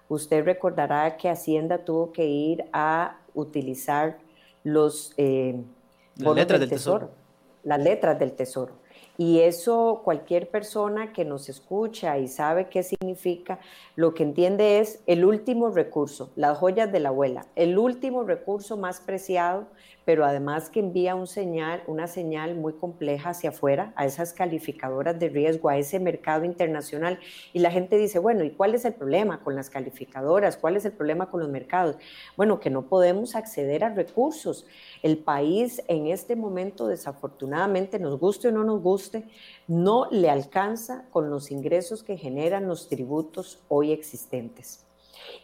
usted recordará que Hacienda tuvo que ir a utilizar los eh, las letras del, tesoro. Las letras del tesoro. Y eso cualquier persona que nos escucha y sabe qué significa, lo que entiende es el último recurso, las joyas de la abuela, el último recurso más preciado pero además que envía un señal, una señal muy compleja hacia afuera, a esas calificadoras de riesgo, a ese mercado internacional. Y la gente dice, bueno, ¿y cuál es el problema con las calificadoras? ¿Cuál es el problema con los mercados? Bueno, que no podemos acceder a recursos. El país en este momento, desafortunadamente, nos guste o no nos guste, no le alcanza con los ingresos que generan los tributos hoy existentes.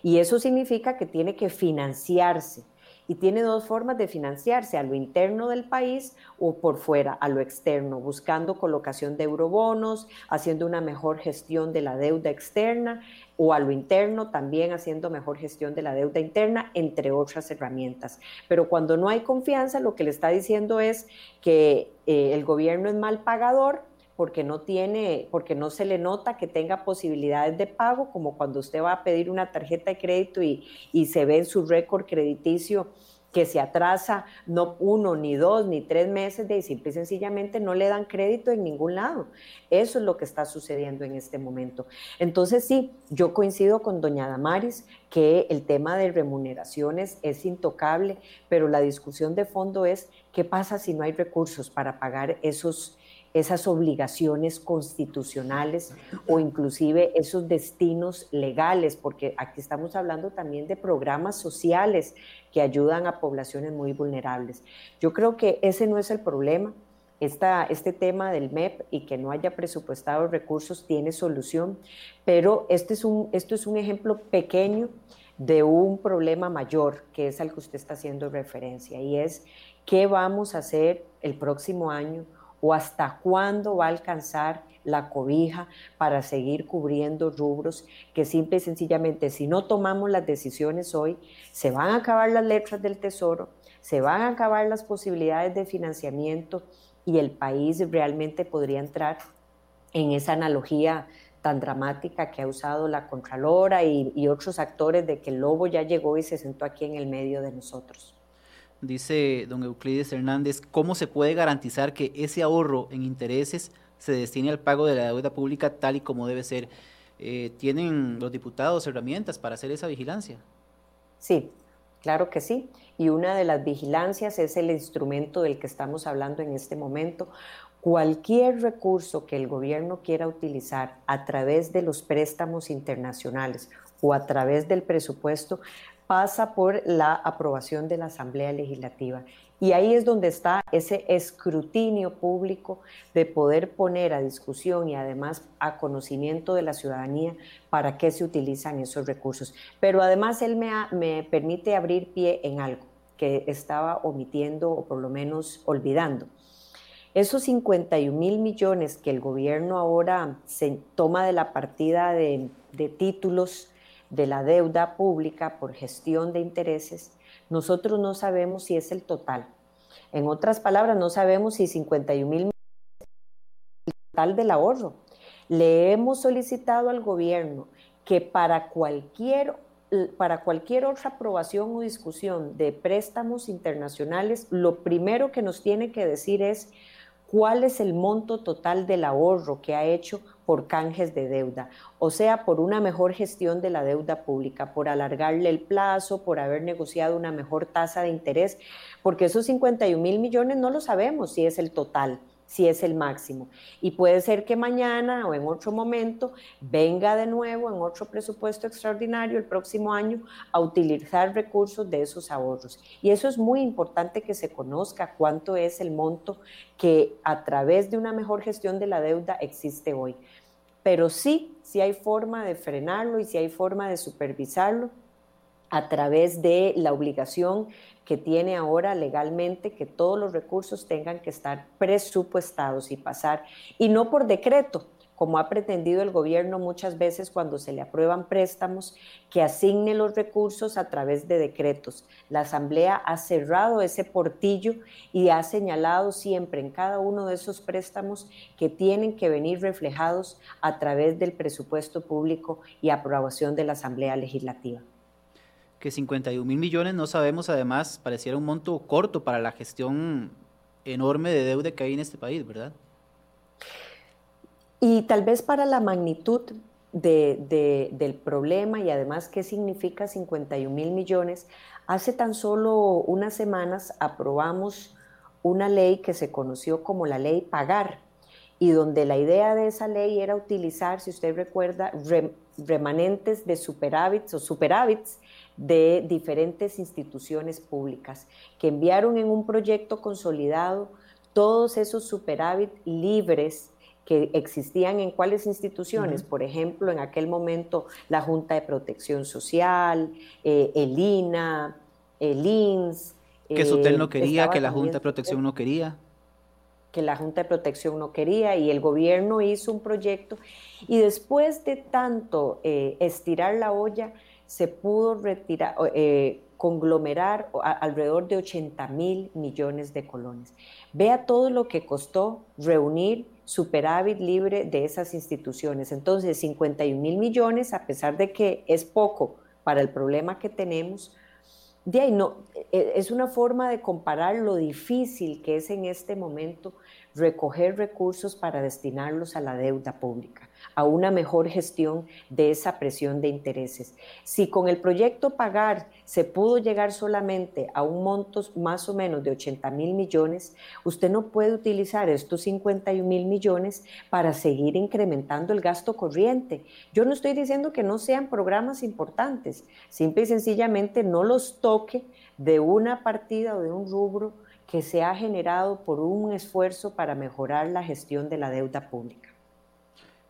Y eso significa que tiene que financiarse y tiene dos formas de financiarse, a lo interno del país o por fuera, a lo externo, buscando colocación de eurobonos, haciendo una mejor gestión de la deuda externa o a lo interno también haciendo mejor gestión de la deuda interna, entre otras herramientas. Pero cuando no hay confianza, lo que le está diciendo es que eh, el gobierno es mal pagador porque no tiene, porque no se le nota que tenga posibilidades de pago, como cuando usted va a pedir una tarjeta de crédito y, y se ve en su récord crediticio que se atrasa no uno, ni dos, ni tres meses de simple y sencillamente no le dan crédito en ningún lado. Eso es lo que está sucediendo en este momento. Entonces sí, yo coincido con doña Damaris que el tema de remuneraciones es intocable, pero la discusión de fondo es qué pasa si no hay recursos para pagar esos esas obligaciones constitucionales o inclusive esos destinos legales, porque aquí estamos hablando también de programas sociales que ayudan a poblaciones muy vulnerables. Yo creo que ese no es el problema. Esta, este tema del MEP y que no haya presupuestado recursos tiene solución, pero este es un, esto es un ejemplo pequeño de un problema mayor, que es al que usted está haciendo referencia, y es qué vamos a hacer el próximo año o hasta cuándo va a alcanzar la cobija para seguir cubriendo rubros que simple y sencillamente si no tomamos las decisiones hoy, se van a acabar las letras del tesoro, se van a acabar las posibilidades de financiamiento y el país realmente podría entrar en esa analogía tan dramática que ha usado la Contralora y, y otros actores de que el lobo ya llegó y se sentó aquí en el medio de nosotros dice don Euclides Hernández, ¿cómo se puede garantizar que ese ahorro en intereses se destine al pago de la deuda pública tal y como debe ser? Eh, ¿Tienen los diputados herramientas para hacer esa vigilancia? Sí, claro que sí. Y una de las vigilancias es el instrumento del que estamos hablando en este momento. Cualquier recurso que el gobierno quiera utilizar a través de los préstamos internacionales o a través del presupuesto pasa por la aprobación de la Asamblea Legislativa. Y ahí es donde está ese escrutinio público de poder poner a discusión y además a conocimiento de la ciudadanía para qué se utilizan esos recursos. Pero además él me, me permite abrir pie en algo que estaba omitiendo o por lo menos olvidando. Esos 51 mil millones que el gobierno ahora se toma de la partida de, de títulos de la deuda pública por gestión de intereses, nosotros no sabemos si es el total. En otras palabras, no sabemos si 51 mil es el total del ahorro. Le hemos solicitado al gobierno que para cualquier, para cualquier otra aprobación o discusión de préstamos internacionales, lo primero que nos tiene que decir es cuál es el monto total del ahorro que ha hecho por canjes de deuda, o sea, por una mejor gestión de la deuda pública, por alargarle el plazo, por haber negociado una mejor tasa de interés, porque esos 51 mil millones no lo sabemos si es el total si es el máximo. Y puede ser que mañana o en otro momento venga de nuevo en otro presupuesto extraordinario el próximo año a utilizar recursos de esos ahorros. Y eso es muy importante que se conozca cuánto es el monto que a través de una mejor gestión de la deuda existe hoy. Pero sí, sí hay forma de frenarlo y sí hay forma de supervisarlo a través de la obligación que tiene ahora legalmente que todos los recursos tengan que estar presupuestados y pasar, y no por decreto, como ha pretendido el gobierno muchas veces cuando se le aprueban préstamos, que asigne los recursos a través de decretos. La Asamblea ha cerrado ese portillo y ha señalado siempre en cada uno de esos préstamos que tienen que venir reflejados a través del presupuesto público y aprobación de la Asamblea Legislativa que 51 mil millones no sabemos, además, pareciera un monto corto para la gestión enorme de deuda que hay en este país, ¿verdad? Y tal vez para la magnitud de, del problema y además qué significa 51 mil millones, hace tan solo unas semanas aprobamos una ley que se conoció como la ley Pagar y donde la idea de esa ley era utilizar, si usted recuerda, remanentes de superávits o superávits de diferentes instituciones públicas que enviaron en un proyecto consolidado todos esos superávit libres que existían en cuáles instituciones, por ejemplo, en aquel momento la Junta de Protección Social, eh, el INA, el INS. Que Sutel no quería, que la Junta de Protección no quería que la Junta de Protección no quería y el gobierno hizo un proyecto y después de tanto eh, estirar la olla se pudo retirar, eh, conglomerar alrededor de 80 mil millones de colones. Vea todo lo que costó reunir superávit libre de esas instituciones. Entonces, 51 mil millones, a pesar de que es poco para el problema que tenemos, de ahí no, e, es una forma de comparar lo difícil que es en este momento recoger recursos para destinarlos a la deuda pública, a una mejor gestión de esa presión de intereses. Si con el proyecto Pagar se pudo llegar solamente a un monto más o menos de 80 mil millones, usted no puede utilizar estos 51 mil millones para seguir incrementando el gasto corriente. Yo no estoy diciendo que no sean programas importantes, simple y sencillamente no los toque de una partida o de un rubro que se ha generado por un esfuerzo para mejorar la gestión de la deuda pública.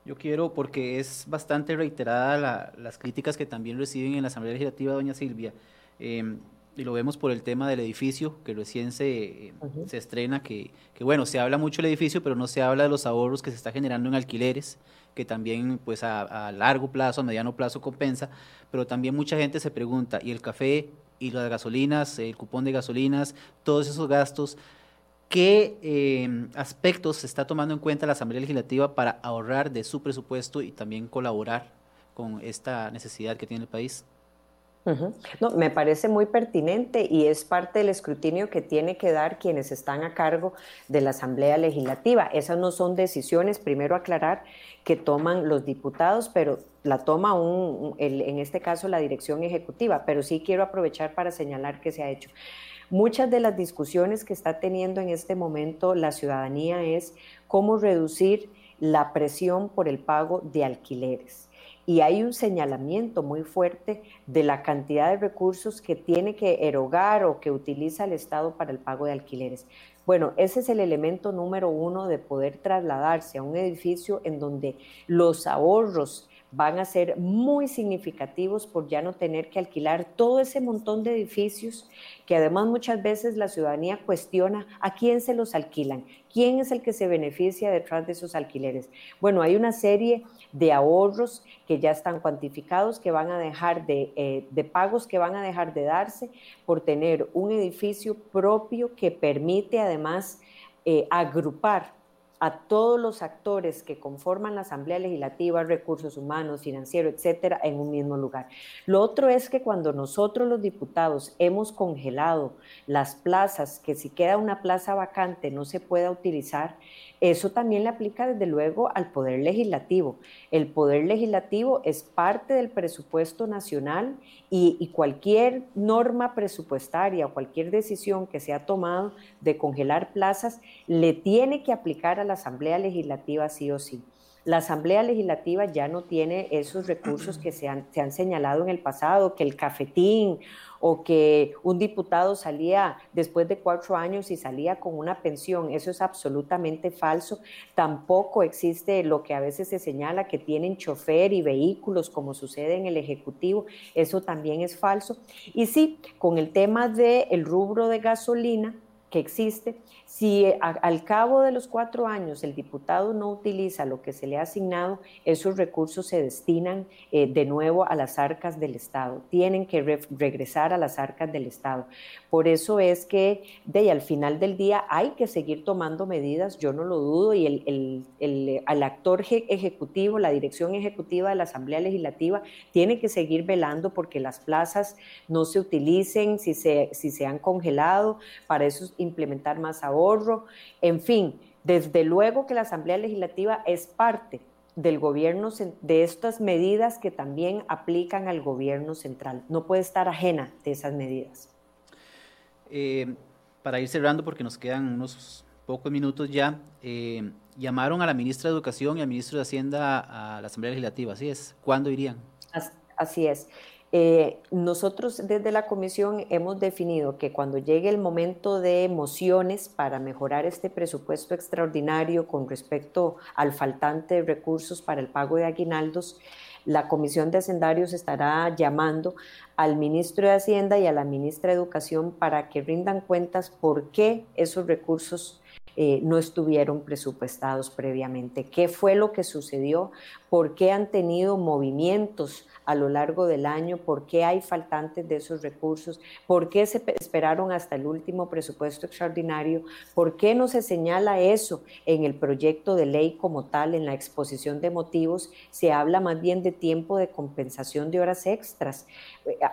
Yo quiero, porque es bastante reiterada las críticas que también reciben en la Asamblea Legislativa, doña Silvia, em, y lo vemos por el tema del edificio, que recién se, se estrena, que, que, bueno, se habla mucho del edificio, pero no se habla de los ahorros que se está generando en alquileres, que también pues a, a largo plazo, a mediano plazo compensa, pero también mucha gente se pregunta, ¿y el café y las gasolinas, el cupón de gasolinas, todos esos gastos, ¿qué eh, aspectos se está tomando en cuenta la Asamblea Legislativa para ahorrar de su presupuesto y también colaborar con esta necesidad que tiene el país? No, me parece muy pertinente y es parte del escrutinio que tiene que dar quienes están a cargo de la Asamblea Legislativa. Esas no son decisiones, primero aclarar, que toman los diputados, pero la toma un, en este caso la dirección ejecutiva, pero sí quiero aprovechar para señalar que se ha hecho. Muchas de las discusiones que está teniendo en este momento la ciudadanía es cómo reducir la presión por el pago de alquileres y hay un señalamiento muy fuerte de la cantidad de recursos que tiene que erogar o que utiliza el Estado para el pago de alquileres. Bueno, ese es el elemento número uno de poder trasladarse a un edificio en donde los ahorros van a ser muy significativos por ya no tener que alquilar todo ese montón de edificios que además muchas veces la ciudadanía cuestiona a quién se los alquilan, quién es el que se beneficia detrás de esos alquileres. Bueno, hay una serie de ahorros que ya están cuantificados, que van a dejar de, eh, de pagos que van a dejar de darse por tener un edificio propio que permite además eh, agrupar a todos los actores que conforman la Asamblea Legislativa, recursos humanos, financiero, etcétera, en un mismo lugar. Lo otro es que cuando nosotros los diputados hemos congelado las plazas, que si queda una plaza vacante no se pueda utilizar, eso también le aplica desde luego al Poder Legislativo. El Poder Legislativo es parte del presupuesto nacional y, cualquier norma presupuestaria o cualquier decisión que se ha tomado de congelar plazas le tiene que aplicar a la Asamblea Legislativa sí o sí. La Asamblea Legislativa ya no tiene esos recursos que se han, se han señalado en el pasado, que el cafetín o que un diputado salía después de cuatro años y salía con una pensión. Eso es absolutamente falso. Tampoco existe lo que a veces se señala que tienen chofer y vehículos como sucede en el Ejecutivo. Eso también es falso. Y sí, con el tema del rubro de gasolina, que existe, si al cabo de los cuatro años el diputado no utiliza lo que se le ha asignado, esos recursos se destinan eh, de nuevo a las arcas del Estado, tienen que regresar a las arcas del Estado. Por eso es que de al final del día hay que seguir tomando medidas, yo no lo dudo, y el, el actor ejecutivo, la dirección ejecutiva de la Asamblea Legislativa, tiene que seguir velando porque las plazas no se utilicen, si se, si se han congelado, para eso implementar más ahorro, en fin, desde luego que la Asamblea Legislativa es parte del gobierno, de estas medidas que también aplican al gobierno central. No puede estar ajena de esas medidas. Eh, para ir cerrando, porque nos quedan unos pocos minutos ya, eh, llamaron a la ministra de Educación y al ministro de Hacienda a la Asamblea Legislativa, ¿así es? ¿Cuándo irían? Así es. Eh, nosotros desde la comisión hemos definido que cuando llegue el momento de mociones para mejorar este presupuesto extraordinario con respecto al faltante de recursos para el pago de aguinaldos, la Comisión de Hacendarios estará llamando al ministro de Hacienda y a la ministra de Educación para que rindan cuentas por qué esos recursos eh, no estuvieron presupuestados previamente. ¿Qué fue lo que sucedió? ¿Por qué han tenido movimientos a lo largo del año? ¿Por qué hay faltantes de esos recursos? ¿Por qué se esperaron hasta el último presupuesto extraordinario? ¿Por qué no se señala eso en el proyecto de ley como tal, en la exposición de motivos? Se habla más bien de tiempo de compensación de horas extras.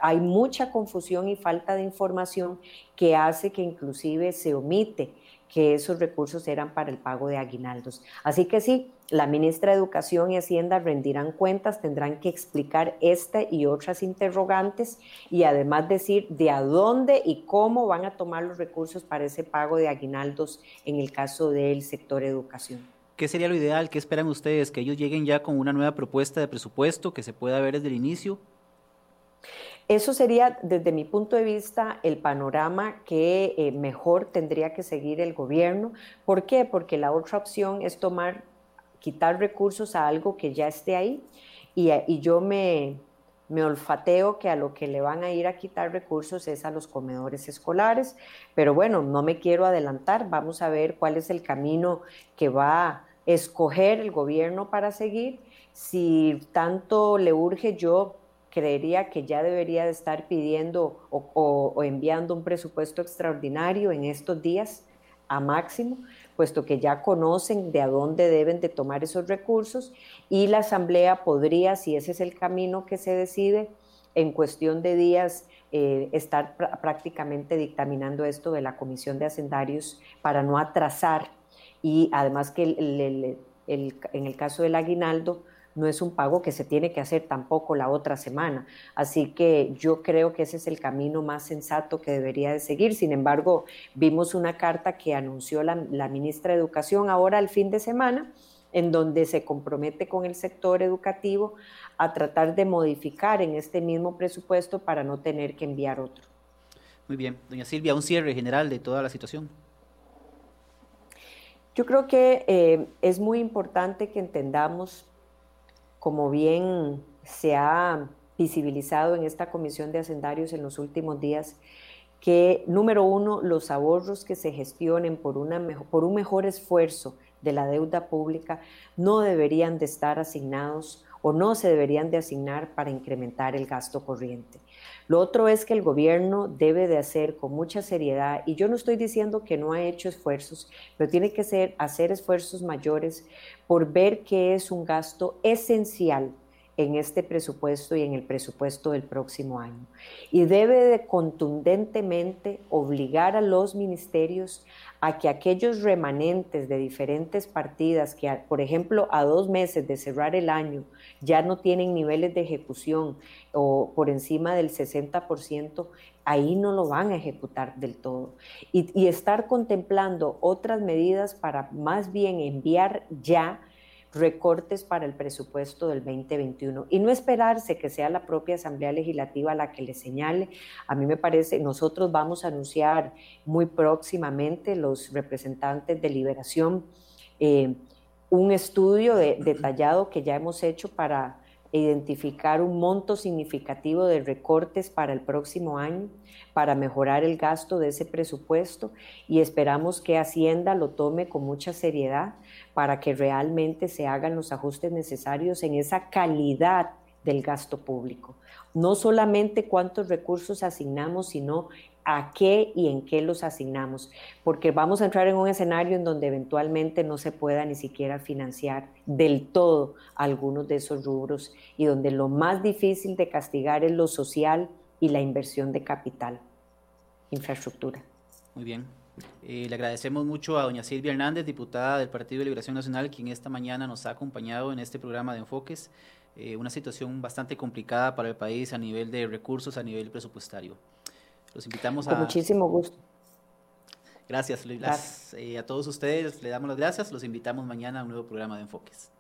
Hay mucha confusión y falta de información que hace que inclusive se omite que esos recursos eran para el pago de aguinaldos. Así que sí, la ministra de Educación y Hacienda rendirán cuentas, tendrán que explicar esta y otras interrogantes y además decir de a dónde y cómo van a tomar los recursos para ese pago de aguinaldos en el caso del sector educación. ¿Qué sería lo ideal? ¿Qué esperan ustedes? ¿Que ellos lleguen ya con una nueva propuesta de presupuesto que se pueda ver desde el inicio? Eso sería, desde mi punto de vista, el panorama que eh, mejor tendría que seguir el gobierno. ¿Por qué? Porque la otra opción es tomar, quitar recursos a algo que ya esté ahí y, yo me, me olfateo que a lo que le van a ir a quitar recursos es a los comedores escolares, pero bueno, no me quiero adelantar, vamos a ver cuál es el camino que va a escoger el gobierno para seguir. Si tanto le urge, yo creería que ya debería de estar pidiendo o, enviando un presupuesto extraordinario en estos días a máximo, puesto que ya conocen de a dónde deben de tomar esos recursos y la Asamblea podría, si ese es el camino que se decide, en cuestión de días eh, estar prácticamente dictaminando esto de la Comisión de Hacendarios para no atrasar y además que en el caso del aguinaldo, no es un pago que se tiene que hacer tampoco la otra semana. Así que yo creo que ese es el camino más sensato que debería de seguir. Sin embargo, vimos una carta que anunció la, ministra de Educación ahora al fin de semana, en donde se compromete con el sector educativo a tratar de modificar en este mismo presupuesto para no tener que enviar otro. Muy bien. Doña Silvia, un cierre general de toda la situación. Yo creo que eh, es muy importante que entendamos como bien se ha visibilizado en esta comisión de hacendarios en los últimos días, que número uno, los ahorros que se gestionen por, una por un mejor esfuerzo de la deuda pública no deberían de estar asignados o no se deberían de asignar para incrementar el gasto corriente. Lo otro es que el gobierno debe de hacer con mucha seriedad, y yo no estoy diciendo que no ha hecho esfuerzos, pero tiene que ser, hacer esfuerzos mayores por ver que es un gasto esencial en este presupuesto y en el presupuesto del próximo año. Y debe de contundentemente obligar a los ministerios a que aquellos remanentes de diferentes partidas que, por ejemplo, a dos meses de cerrar el año ya no tienen niveles de ejecución o por encima del 60%, ahí no lo van a ejecutar del todo. Y, y estar contemplando otras medidas para más bien enviar ya recortes para el presupuesto del 2021 y no esperarse que sea la propia Asamblea Legislativa la que le señale. A mí me parece, nosotros vamos a anunciar muy próximamente los representantes de Liberación eh, un estudio detallado que ya hemos hecho para identificar un monto significativo de recortes para el próximo año, para mejorar el gasto de ese presupuesto y esperamos que Hacienda lo tome con mucha seriedad para que realmente se hagan los ajustes necesarios en esa calidad del gasto público. No solamente cuántos recursos asignamos, sino a qué y en qué los asignamos, porque vamos a entrar en un escenario en donde eventualmente no se pueda ni siquiera financiar del todo algunos de esos rubros y donde lo más difícil de castigar es lo social y la inversión de capital, infraestructura. Muy bien. Eh, le agradecemos mucho a doña Silvia Hernández, diputada del Partido de Liberación Nacional, quien esta mañana nos ha acompañado en este programa de enfoques. Eh, una situación bastante complicada para el país a nivel de recursos, a nivel presupuestario. Los invitamos Con muchísimo gusto. Gracias, eh, a todos ustedes le damos las gracias. Los invitamos mañana a un nuevo programa de Enfoques.